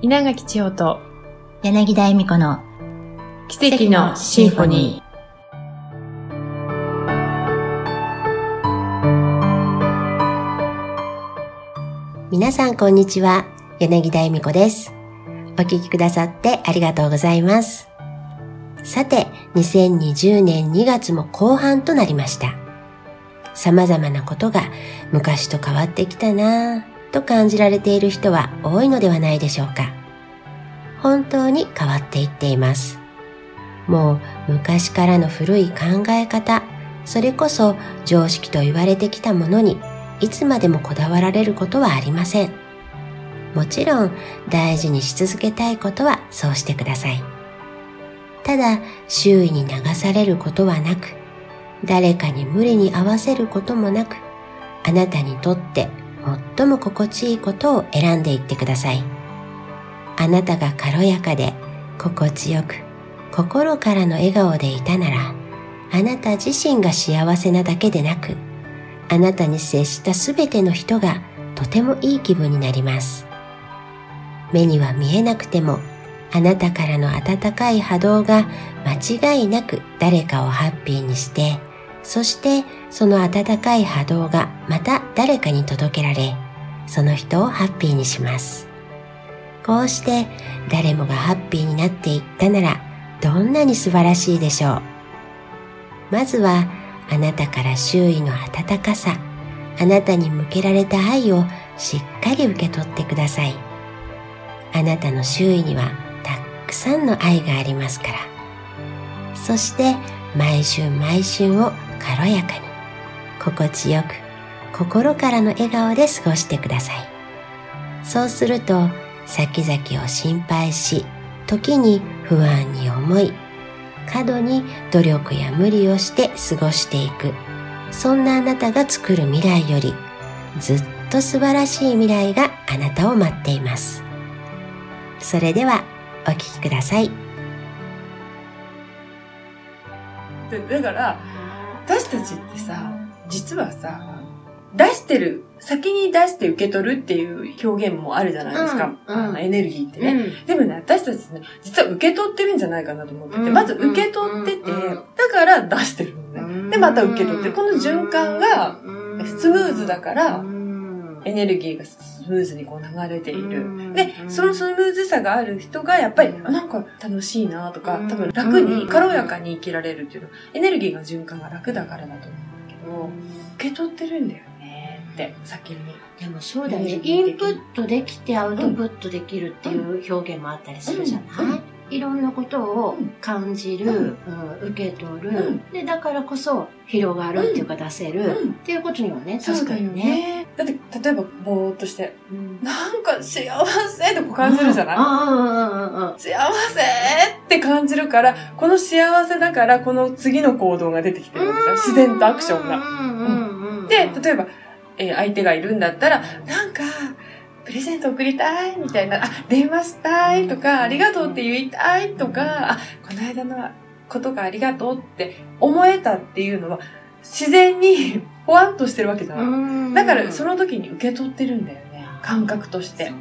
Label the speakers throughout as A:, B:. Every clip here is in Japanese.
A: 稲垣千代と
B: 柳田恵美子の
A: 奇跡のシンフォニ
B: 皆さんこんにちは。柳田恵美子です。お聞きくださってありがとうございます。さて、2020年2月も後半となりました。様々なことが昔と変わってきたなぁと感じられている人は多いのではないでしょうか。本当に変わっていっています。もう昔からの古い考え方、それこそ常識と言われてきたものにいつまでもこだわられることはありません。もちろん大事にし続けたいことはそうしてください。ただ周囲に流されることはなく、誰かに無理に合わせることもなく、あなたにとって最も心地いいことを選んでいってください。あなたが軽やかで心地よく心からの笑顔でいたなら、あなた自身が幸せなだけでなく、あなたに接したすべての人がとてもいい気分になります。目には見えなくても、あなたからの温かい波動が間違いなく誰かをハッピーにして、そしてその温かい波動がまた誰かに届けられ、その人をハッピーにします。こうして誰もがハッピーになっていったなら、どんなに素晴らしいでしょう。まずはあなたから周囲の温かさ、あなたに向けられた愛をしっかり受け取ってください。あなたの周囲にはたくさんの愛がありますから。そして毎週毎週を軽やかに、心地よく、心からの笑顔で過ごしてください。そうすると、先々を心配し、時に不安に思い、過度に努力や無理をして過ごしていく。そんなあなたが作る未来より、ずっと素晴らしい未来があなたを待っています。それでは、お聞きください。
C: だから、私たちってさ、実はさ、出してる、先に出して受け取るっていう表現もあるじゃないですか。
B: うん
C: エネルギーってね。でもね、私たちね、実は受け取ってるんじゃないかなと思ってて、
B: うん
C: まず受け取ってて、
B: うんうん
C: だから出してるのね。で、また受け取ってる。この循環がスムーズだから、エネルギーがスムーズにこう流れている。で、そのスムーズさがある人が、やっぱり、あなんか楽しいなとか、多分楽に、軽やかに生きられるっていうのは、エネルギーの循環が楽だからだと思うんだけど、受け取ってるんだよねって、先に。
B: でもそうだよね。インプットできてアウトプットできるっていう表現もあったりするじゃない、
C: うん。
B: いろんなことを感じる、
C: うん。
B: うん受け取る、
C: うん。
B: で、だからこそ広がるっていうか出せる、
C: うん。
B: っていうことにはね、確かにね。
C: ね。だって、例えば、ぼーっとして、
B: うん
C: なんか幸せって感じるじゃない？幸せって感じるから、この幸せだから、この次の行動が出てきてるわけじゃん。自然とアクションが。で、例えば、えー相手がいるんだったら、なんか、プレゼント送りたいみたいな、あ、電話したいとか、ありがとうって言いたいとか、あ、この間のことがありがとうって思えたっていうのは、自然に、ほわんとしてるわけじゃない。
B: うん
C: だから、その時に受け取ってるんだよね。感覚として。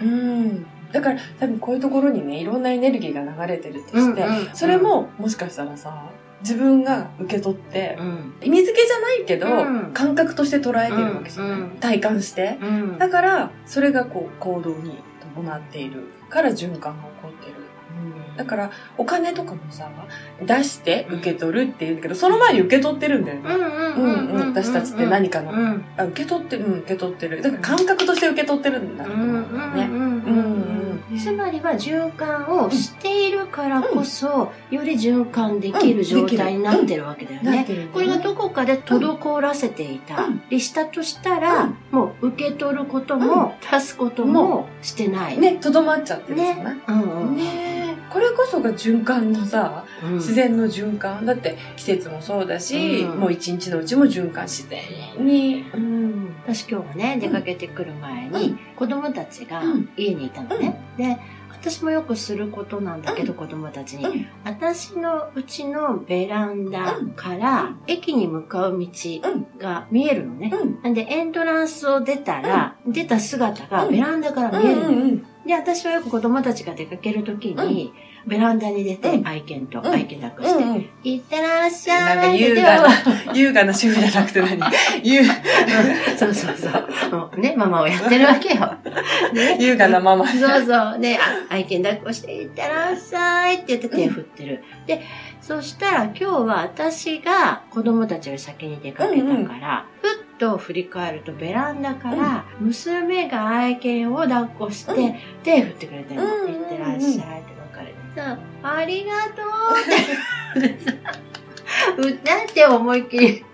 C: うん。だから、多分こういうところにね、いろんなエネルギーが流れてるとして、
B: うんうん
C: それも、もしかしたらさ、自分が受け取って、
B: うん。
C: 意味付けじゃないけど、
B: うん
C: 感覚として捉えてるわけじゃない、
B: うんうん
C: 体感して。
B: うん。
C: だから、それがこう、行動に伴っているから循環が起こってる。だから、お金とかもさ、出して受け取るって言うんだけど、その前に受け取ってるんだよね。
B: うんうん
C: うんうん私たちって何かの。
B: うん。
C: あ受け取ってる、うん、受け取ってる。だから感覚として受け取ってるんだ。と思うんだよね。うん
B: つまりは循環をしているからこそ、より循環できる状態になってるわけだよね。これがどこかで滞らせていた。
C: うん。
B: りしたとしたら、もう受け取ることも、出すこともしてない。
C: ね、とどまっちゃってるじゃない、
B: うんうん。
C: ね。えこれこそが循環のさ、
B: うん。
C: 自然の循環。だって季節もそうだし、
B: うん。
C: もう一日のうちも循環自然に。うん。
B: 私今日はね、出かけてくる前に、子供たちが
C: うん。
B: 家にいたのね。で、私もよくすることなんだけど、子供たちに、
C: うん。
B: 私のうちのベランダから駅に向かう道が見えるのね。
C: うん。
B: なんで、エントランスを出たら、出た姿がベランダから見えるの。
D: で、私はよく子供たちが出かけるときに、ベランダに出て、
C: うん
D: 愛犬と、
C: ん
D: 愛犬抱っこして、
C: うんうん
D: いってらっし
C: なんか
D: ゃいって
C: 優雅な、優雅な主婦じゃなくて何？優
D: そうそうそう。ね、ママをやってるわけよ。ね。
C: 優雅なママ。
D: そうそう。で、あ愛犬抱っこして、いってらっしゃいって言って手振ってる。で、そしたら今日は私が子供たちより先に出かけたから、ふっと振り返るとベランダから娘が愛犬を抱っこして、
C: うん。
D: 手振ってくれてるの。
C: うんうんうん
D: いってらっしゃいって別れてさ、ありがとうって。さ、歌って思いっきり、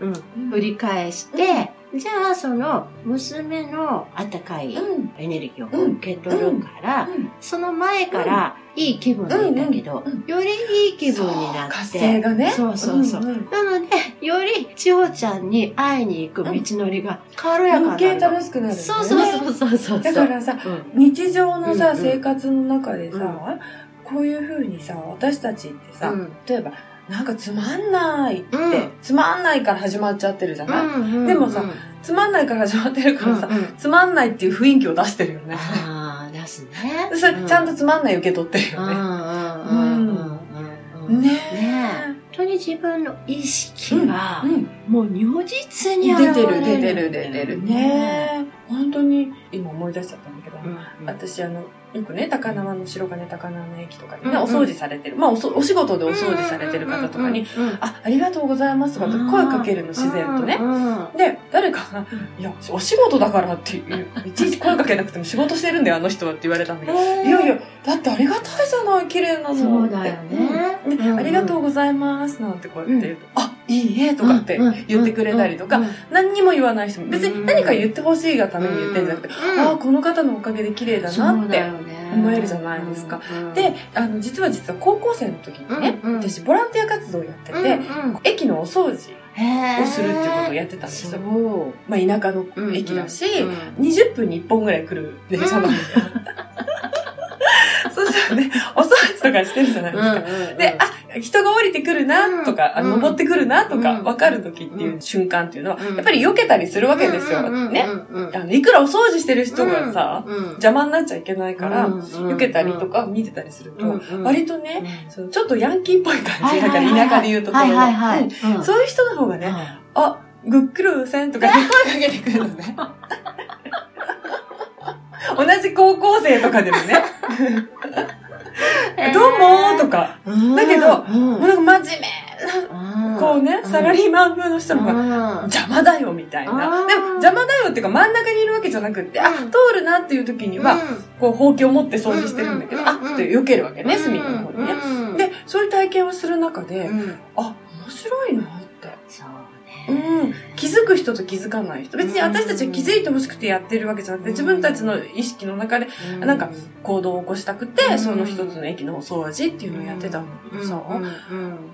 D: うん、振り返して、じゃあその娘のあったかい
C: うん。
D: エネルギーを受け取るから、
C: うん
D: その前からいい気分でいたけど、
C: うんうん
D: よりいい気分になって、
C: 活性がね。
D: そうそうそう。なので、より千穂ちゃんに会いに行く道のりが軽やかにな
C: 余。計楽しくなる、ね。
D: そうそうそうそうそう。
C: だからさ、
D: うん、
C: 日常のさ、生活の中でさ、
D: うん
C: こういう風にさ、私たちってさ、
D: うん
C: 例えば、なんかつまんないって、
D: うん
C: つまんないから始まっちゃってるじゃない、
D: うんうん
C: でもさ
D: うん
C: つまんないから始まってるからさ、
D: うんうん
C: つまんないっていう雰囲気を出してるよね。
D: ああ、出すね。
C: それちゃんとつまんない受け取ってるよね。
D: うんうんうんうんうんうん
C: ね
D: ねえ。本当に自分の意識が
C: う、ん。
D: もう如実に
C: 出て。
D: る、
C: 出てる、出てる。ね本当に、今思い出しちゃったんだけど、
D: うんうん
C: 私あの、よくね、高輪の白金高輪の駅とかでね、
D: うんうん。
C: お掃除されてる。まあおそ、お仕事でお掃除されてる方とかに、、
D: うんうんうん
C: あ、ありがとうございますとかって声かけるの自然とね。で、誰かが、いや、お仕事だからっていう、いちいち声かけなくても仕事してるんだよ、あの人はって言われたんだけど、いやいや、だってありがたいじゃない、綺麗なの。
D: そうだよね。
C: うありがとうございます、なんてこうやって言うと、あ、いいえ、とかって言ってくれたりとか、何にも言わない人も、別に何か言ってほしいがために言ってんじゃなくて、ああ、この方のおかげで綺麗だなって思えるじゃないですか。で、あの、実は実は高校生の時にね、私ボランティア活動をやってて、駅のお掃除をするっていうことをやってたんですよ。まあ田舎の駅だし、
D: うん。
C: 20分に1本ぐらい来る電車なんだよ。ね、お掃除とかしてるじゃないですか。で、あ、人が降りてくるなとか、あ
D: うん。
C: 登ってくるなとか、
D: うん
C: 分かる時っていう瞬間っていうのは、
D: うん
C: やっぱり避けたりするわけですよ。ね。
D: うん
C: あの、いくらお掃除してる人がさ、
D: うん
C: 邪魔になっちゃいけないから、
D: うん
C: 避けたりとか見てたりすると、
D: うん
C: 割とね、そのちょっとヤンキーっぽい感じ、だから田舎で言うところの、
D: はいはいはい
C: うん。そういう人の方がね、あ、ぐっくるせんとか声かけてくるのね。同じ高校生とかでもね、どうもーとか、
D: うん。
C: だけど
D: うん。
C: もうなんか真面目な、こうね、サラリーマン風の人の方が、邪魔だよみたいな。でも邪魔だよっていうか真ん中にいるわけじゃなくって、あ、
D: うん。
C: 通るなっていう時には、こう、ほうきを持って掃除してるんだけど、あ、って避けるわけね、隅の方にね。で、そういう体験をする中で、
D: うん。
C: あ、面白いなって。
D: そう
C: う
D: ね。
C: ん、気づく人と気づかない人。別に私たちは気づいてほしくてやってるわけじゃなくて、自分たちの意識の中でなんか行動を起こしたくて、
D: うん。
C: その一つの駅のお掃除っていうのをやってたん。だけどさ、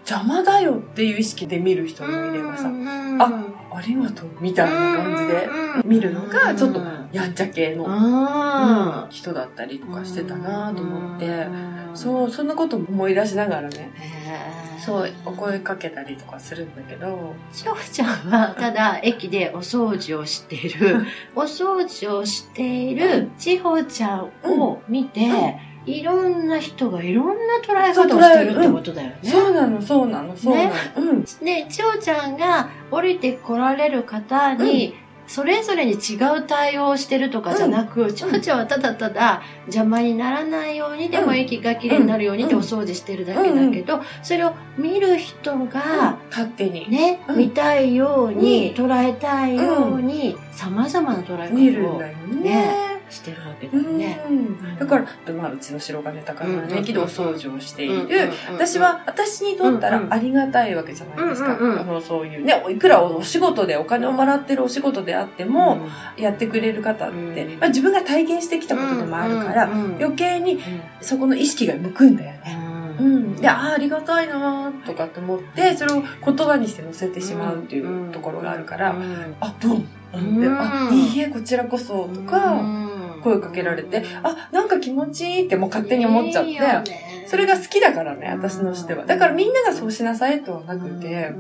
C: 邪魔だよっていう意識で見る人もいればさ、あありがとうみたいな感じで見るのがちょっとやんちゃ系の、うん人だったりとかしてたなと思って、そう、そんなことも思い出しながらね、そう、お声かけたりとかするんだけど、
D: しょうちゃんはただ駅でお掃除をしている、お掃除をしているちほちゃんを見て、いろんな人がいろんな捉え方をしてるってことだよね。
C: そうなの、そうなの、そうなの。うん。
D: で、ちほちゃんが降りて来られる方に、それぞれに違う対応をしてるとかじゃなく、ちほちゃんはただただ邪魔にならないように、でも駅が綺麗になるようにってお掃除してるだけだけど、それを見る人が、
C: 勝手に。
D: ね、
C: うん
D: 見たいように、捉えたいように、様々な捉え方を
C: 見るんだよね。
D: してるわけだ
C: う
D: よね。
C: ん。だから、まあ、うちの白金高輪の駅でお掃除をしてい
D: うん
C: る。私は、私にとったらありがたいわけじゃないですか。そういうね、いくらお仕事でお金をもらってるお仕事であっても、やってくれる方って、
D: うん
C: まあ、自分が体験してきたことでもあるから、余計にそこの意識が向くんだよね。うん。で、ああ、ありがたいなーとかって思って、それを言葉にして乗せてしまうっていうところがあるから、あ、どう？あ、いいえ、こちらこそ、とか、声かけられて、あ、なんか気持ちいいってもう勝手に思っちゃって、それが好きだからね、私のしては。だからみんながそうしなさいとはなくて、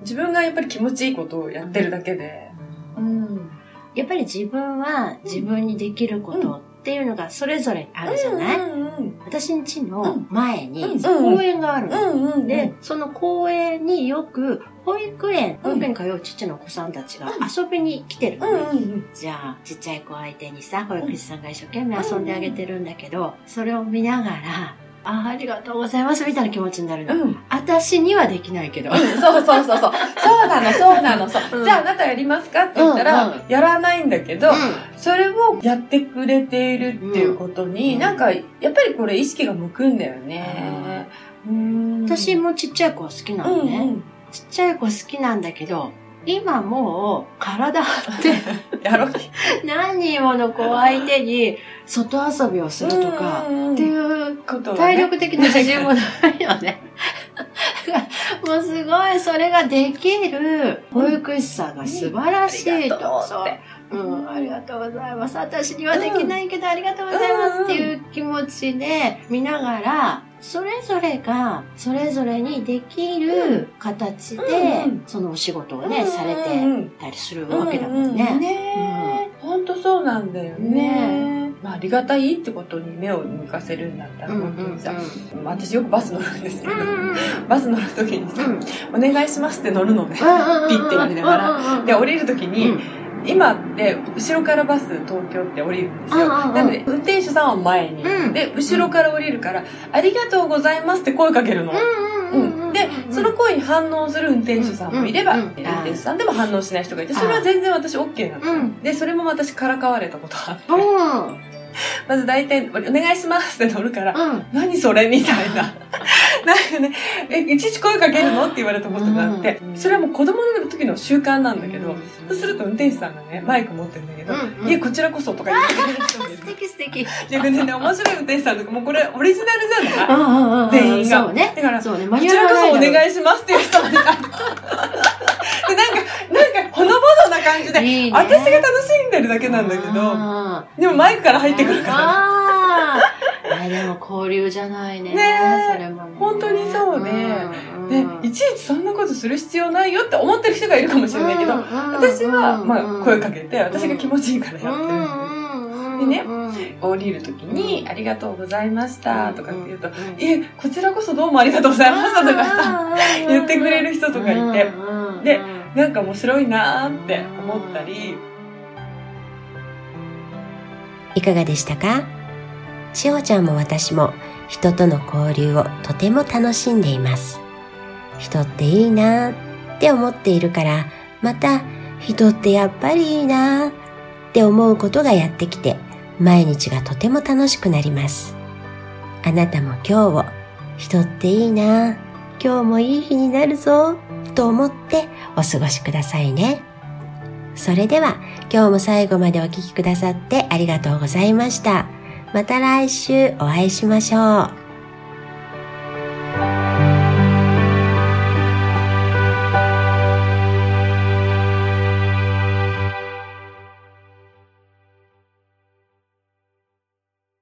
C: 自分がやっぱり気持ちいいことをやってるだけで。うん。
D: やっぱり自分は自分にできることっっていうのがそれぞれあるじゃない、
C: うんうん
D: 私ん家の前に
C: うん
D: 公園があるの。
C: うんうん。
D: で、その公園によく保育園、
C: うん
D: 保育園に通う父のお子さんたちが遊びに来てるのね。
C: うんうんうん。
D: じゃあ、ちっちゃい子相手にさ、保育士さんが一生懸命遊んであげてるんだけど、それを見ながら、ああ、ありがとうございますみたいな気持ちになるの。
C: うん。
D: 私にはできないけど。
C: そうそうそうそう。そうなの、そうなの、そう。
D: うん
C: じゃああなたやりますかって言ったら、
D: うんうん
C: やらないんだけど、
D: う
C: それをやってくれているっていうことに、
D: うん
C: なんか、やっぱりこれ意識が向くんだよね。うん
D: ん私もちっちゃい子は好きなのね。
C: うん
D: ちっちゃい子好きなんだけど、今もう体張って
C: うん。やろう。
D: 何人もの子相手に外遊びをするとか、
C: うん
D: っていう体力的な自信もないよね。もうすごいそれができる保育士さんが素晴らしいと。
C: ありがとう
D: そう
C: って。
D: うん、ありがとうございます。私にはできないけど、ありがとうございますっていう気持ちで見ながら、それぞれが、それぞれにできる形で、
C: うん
D: そのお仕事をね、されて
C: うん
D: たりするわけだもんね。
C: ねえ。ほんとそうなんだよね。まあ、ありがたいってことに目を向かせるんだったら、
D: うん
C: 本当にさ、
D: うん
C: 私よくバス乗るんですけど、バス乗るときにさ、お願いしますって乗るのね。ピ
D: ピ
C: ッてやりながら。で、降りるときに、
D: うん
C: 今って、後ろからバス東京って降りるんですよ。なので、運転手さんは前に、
D: うん
C: で、後ろから降りるから、ありがとうございますって声かけるの。うんで、その声に反応する運転手さんもいれば、
D: うん
C: 運転手さんでも反応しない人がいて、それは全然私 OK なの。
D: うん。
C: で、それも私からかわれたことあって、
D: うん。
C: まず大体、お願いしますって乗るから、
D: うん。
C: 何それみたいな。なんかね、え、いちいち声かけるの？って言われたことがあって
D: う、ん
C: それはもう子供の時の習慣なんだけど
D: うん、
C: そうすると運転手さんがね、マイク持ってるんだけど、
D: うん
C: いえ、こちらこそとか言ってくれる人がいる
D: 素。敵素敵。
C: 逆にね、面白い運転手さんとか、もうこれオリジナルじゃない？
D: ん
C: 全員が
D: そうね。
C: だから、
D: そうね。マ
C: こちらこそお願いしますっていう人がいた。で、なんか、な感じで、
D: いいね。
C: 私が楽しんでるだけなんだけど、
D: あ
C: でもマイクから入ってくる
D: ー
C: から。
D: あでも交流じゃないね。
C: ねえ。
D: それもね。
C: 本当にそうで
D: うん
C: で、いちいちそんなことする必要ないよって思ってる人がいるかもしれないけど、私は、まあ、声かけて、私が気持ちいいからやってるでね降りるときに、ありがとうございましたとかって言うと、いえ、こちらこそどうもありがとうございましたとかさ、言ってくれる人とかいて、でなんか面白いなーって思ったり、
D: いかがでしたか？しおちゃんも私も人との交流をとても楽しんでいます。人っていいなって思っているから、また人ってやっぱりいいなって思うことがやってきて、毎日がとても楽しくなります。あなたも今日を人っていいな今日もいい日になるぞと思ってお過ごしくださいね。それでは今日も最後までお聴きくださってありがとうございました。また来週お会いしましょう。